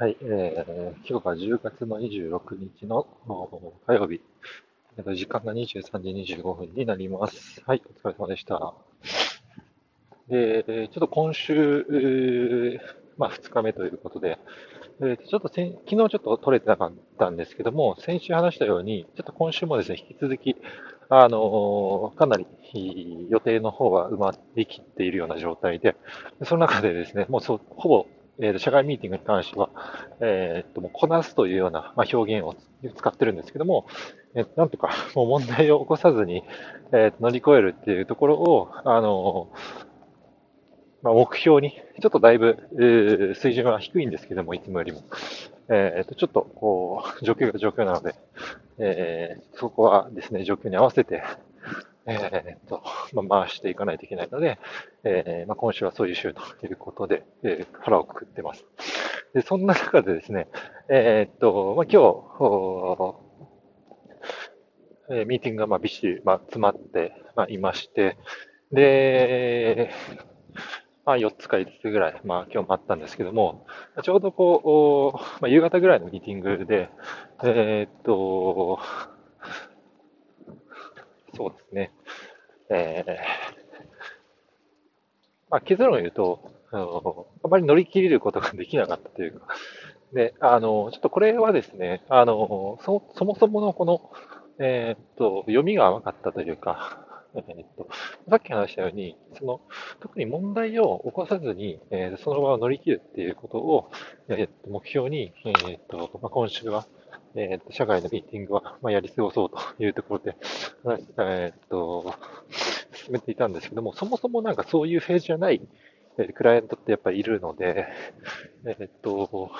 はい、えー、今日が10月の26日の火曜日、時間が23時25分になります。はい、お疲れ様でした。で、ちょっと今週、まあ、2日目ということで、えー、ちょっと昨日ちょっと取れてなかったんですけども、先週話したように、ちょっと今週もですね、引き続き、あのー、かなり予定の方は埋まりきっているような状態で、その中でですね、もうそうほぼえー、社外ミーティングに関しては、えー、っと、もうこなすというような、まあ、表現を使ってるんですけども、えー、なんとかもう問題を起こさずに、えー、乗り越えるっていうところを、あのまあ、目標に、ちょっとだいぶ、えー、水準は低いんですけども、いつもよりも。えー、とちょっと、こう、状況が状況なので、えー、そこはですね、状況に合わせて、えー、と、まあ、回していかないといけないので、えー、まあ、今週はそういう週ということで、えー、腹をくくってます。で、そんな中でですね、えー、っと、まあ、今日、えー、ミーティングがまあびっしり、まあ、詰まって、まあ、いまして、で、まあ、4つか5つぐらい、まあ、今日もあったんですけども、ちょうどこう、まあ、夕方ぐらいのミーティングで、えー、っと、そうですね。えー、まあ、結論を言うと、あの、あまり乗り切れることができなかったというか、で、あの、ちょっとこれはですね、あの、そそもそものこの、えー、っと、読みが甘かったというか、えー、っと、さっき話したように、その、特に問題を起こさずに、えー、その場を乗り切るっていうことを、え、っと、目標に、え、っと、まあ、今週は、えっ、と、社外のミーティングは、まあ、やり過ごそうというところで、えっ、と、進めていたんですけども、そもそもなんかそういうフェーズじゃない、えー、クライアントってやっぱりいるので、えっ、と、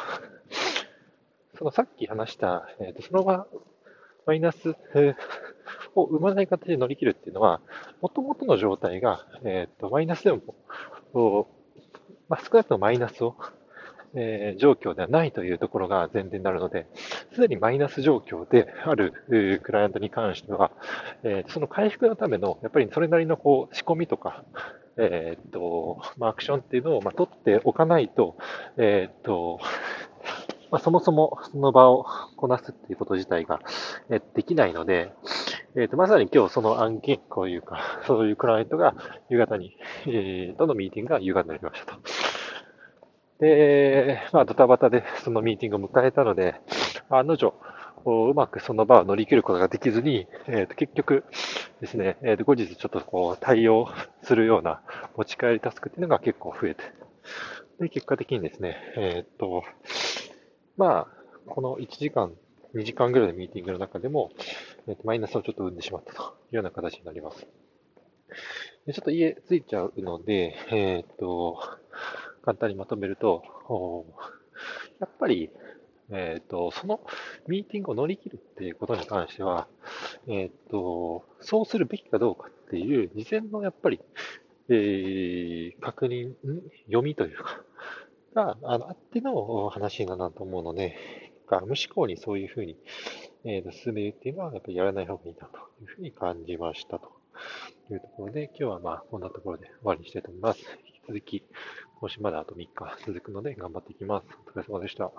そのさっき話した、えっ、と、その場、マイナス、えを生まない形で乗り切るっていうのは、もともとの状態が、えっ、と、マイナスでも、まあ、少なくともマイナスをえー、状況ではないというところが前提になるので、すでにマイナス状況であるクライアントに関しては、えー、その回復のための、やっぱりそれなりのこう仕込みとか、えー、っと、まあ、アクションっていうのを、まあ、取っておかないと、えー、っと、まあ、そもそもその場をこなすっていうこと自体が、えできないので、えっ、と、まさに今日その案件、こういうか、そういうクライアントが夕方に、えー、とのミーティングが夕方になりましたと。で、まあ、ドタバタでそのミーティングを迎えたので、案の定、うまくその場を乗り切ることができずに、えー、と結局ですね、えー、と後日ちょっとこう対応するような持ち帰りタスクっていうのが結構増えて、で、結果的にですね、えっ、ー、と、まあ、この1時間、2時間ぐらいのミーティングの中でも、えー、とマイナスをちょっと生んでしまったというような形になります。でちょっと家着いちゃうので、えっ、ー、と、簡単にまとめると、やっぱり、えっ、ー、と、そのミーティングを乗り切るっていうことに関しては、えっ、ー、と、そうするべきかどうかっていう、事前のやっぱり、えー、確認、読みというか、が、あの、あっての話だなと思うので、無思考にそういうふうに、えー、進めるっていうのは、やっぱりやらない方がいいなというふうに感じましたと。というところで、今日はまあ、こんなところで終わりにしたいと思います。引き続き、今週まであと3日続くので頑張っていきます。お疲れ様でした。